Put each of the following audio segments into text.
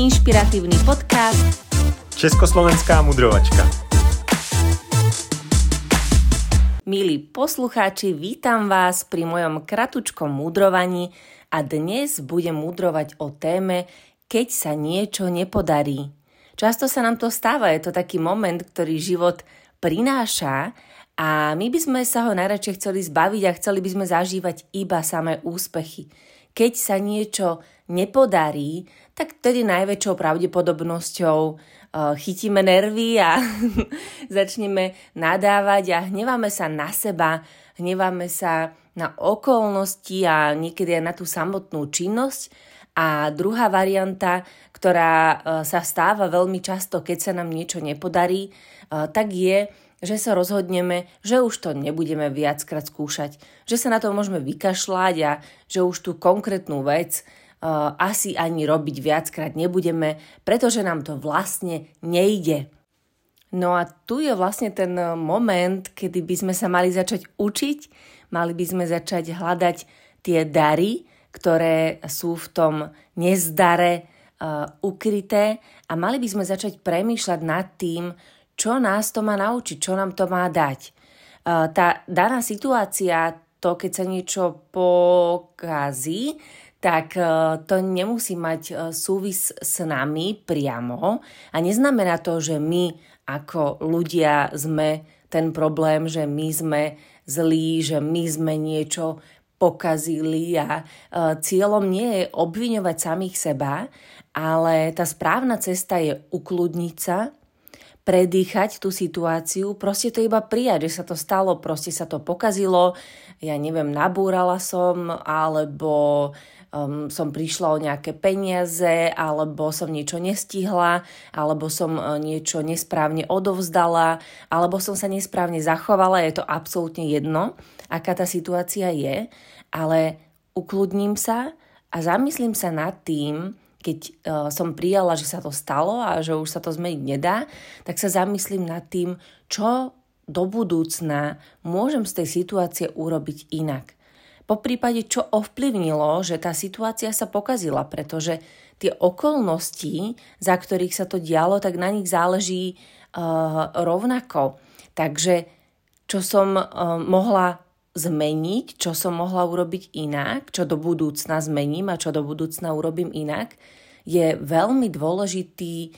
inšpiratívny podcast Československá mudrovačka. Milí poslucháči, vítam vás pri mojom kratučkom mudrovaní a dnes budem mudrovať o téme keď sa niečo nepodarí. Často sa nám to stáva, je to taký moment, ktorý život prináša a my by sme sa ho najradšej chceli zbaviť a chceli by sme zažívať iba samé úspechy. Keď sa niečo nepodarí, tak tedy najväčšou pravdepodobnosťou uh, chytíme nervy a začneme nadávať a hneváme sa na seba, hneváme sa na okolnosti a niekedy aj na tú samotnú činnosť. A druhá varianta, ktorá uh, sa stáva veľmi často, keď sa nám niečo nepodarí, uh, tak je, že sa rozhodneme, že už to nebudeme viackrát skúšať, že sa na to môžeme vykašľať a že už tú konkrétnu vec uh, asi ani robiť viackrát nebudeme, pretože nám to vlastne nejde. No a tu je vlastne ten moment, kedy by sme sa mali začať učiť, mali by sme začať hľadať tie dary, ktoré sú v tom nezdare uh, ukryté a mali by sme začať premýšľať nad tým, čo nás to má naučiť, čo nám to má dať. Tá daná situácia, to keď sa niečo pokazí, tak e, to nemusí mať e, súvis s nami priamo a neznamená to, že my ako ľudia sme ten problém, že my sme zlí, že my sme niečo pokazili a e, cieľom nie je obviňovať samých seba, ale tá správna cesta je ukludniť sa, predýchať tú situáciu, proste to iba prijať, že sa to stalo, proste sa to pokazilo, ja neviem, nabúrala som, alebo um, som prišla o nejaké peniaze, alebo som niečo nestihla, alebo som uh, niečo nesprávne odovzdala, alebo som sa nesprávne zachovala, je to absolútne jedno, aká tá situácia je, ale ukludním sa a zamyslím sa nad tým, keď uh, som prijala, že sa to stalo a že už sa to zmeniť nedá, tak sa zamyslím nad tým, čo do budúcna môžem z tej situácie urobiť inak. Po prípade, čo ovplyvnilo, že tá situácia sa pokazila, pretože tie okolnosti, za ktorých sa to dialo, tak na nich záleží uh, rovnako. Takže čo som uh, mohla zmeniť, čo som mohla urobiť inak, čo do budúcna zmením a čo do budúcna urobím inak, je veľmi dôležitý e,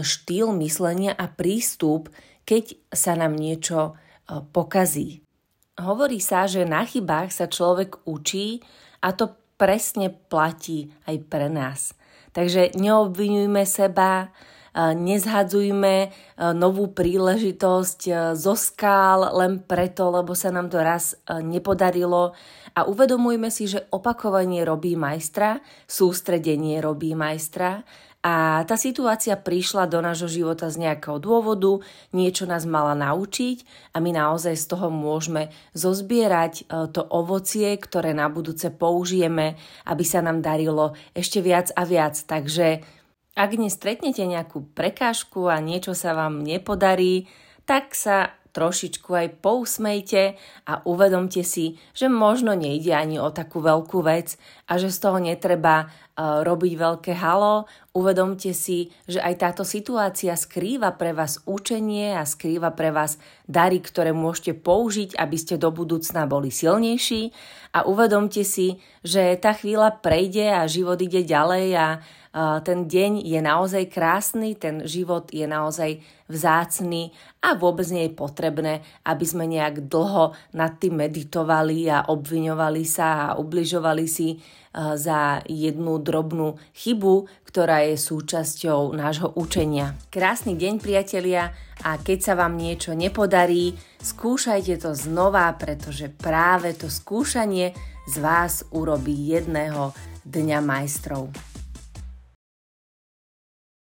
štýl myslenia a prístup, keď sa nám niečo e, pokazí. Hovorí sa, že na chybách sa človek učí a to presne platí aj pre nás. Takže neobvinujme seba, nezhadzujme e, novú príležitosť e, zo skál len preto, lebo sa nám to raz e, nepodarilo a uvedomujme si, že opakovanie robí majstra, sústredenie robí majstra a tá situácia prišla do nášho života z nejakého dôvodu, niečo nás mala naučiť a my naozaj z toho môžeme zozbierať to ovocie, ktoré na budúce použijeme, aby sa nám darilo ešte viac a viac. Takže ak dnes stretnete nejakú prekážku a niečo sa vám nepodarí, tak sa trošičku aj pousmejte a uvedomte si, že možno nejde ani o takú veľkú vec a že z toho netreba robiť veľké halo. Uvedomte si, že aj táto situácia skrýva pre vás učenie a skrýva pre vás dary, ktoré môžete použiť, aby ste do budúcna boli silnejší a uvedomte si, že tá chvíľa prejde a život ide ďalej a ten deň je naozaj krásny, ten život je naozaj vzácný a vôbec nie je potrebné, aby sme nejak dlho nad tým meditovali a obviňovali sa a ubližovali si za jednu drobnú chybu, ktorá je súčasťou nášho učenia. Krásny deň, priatelia, a keď sa vám niečo nepodarí, skúšajte to znova, pretože práve to skúšanie z vás urobí jedného dňa majstrov.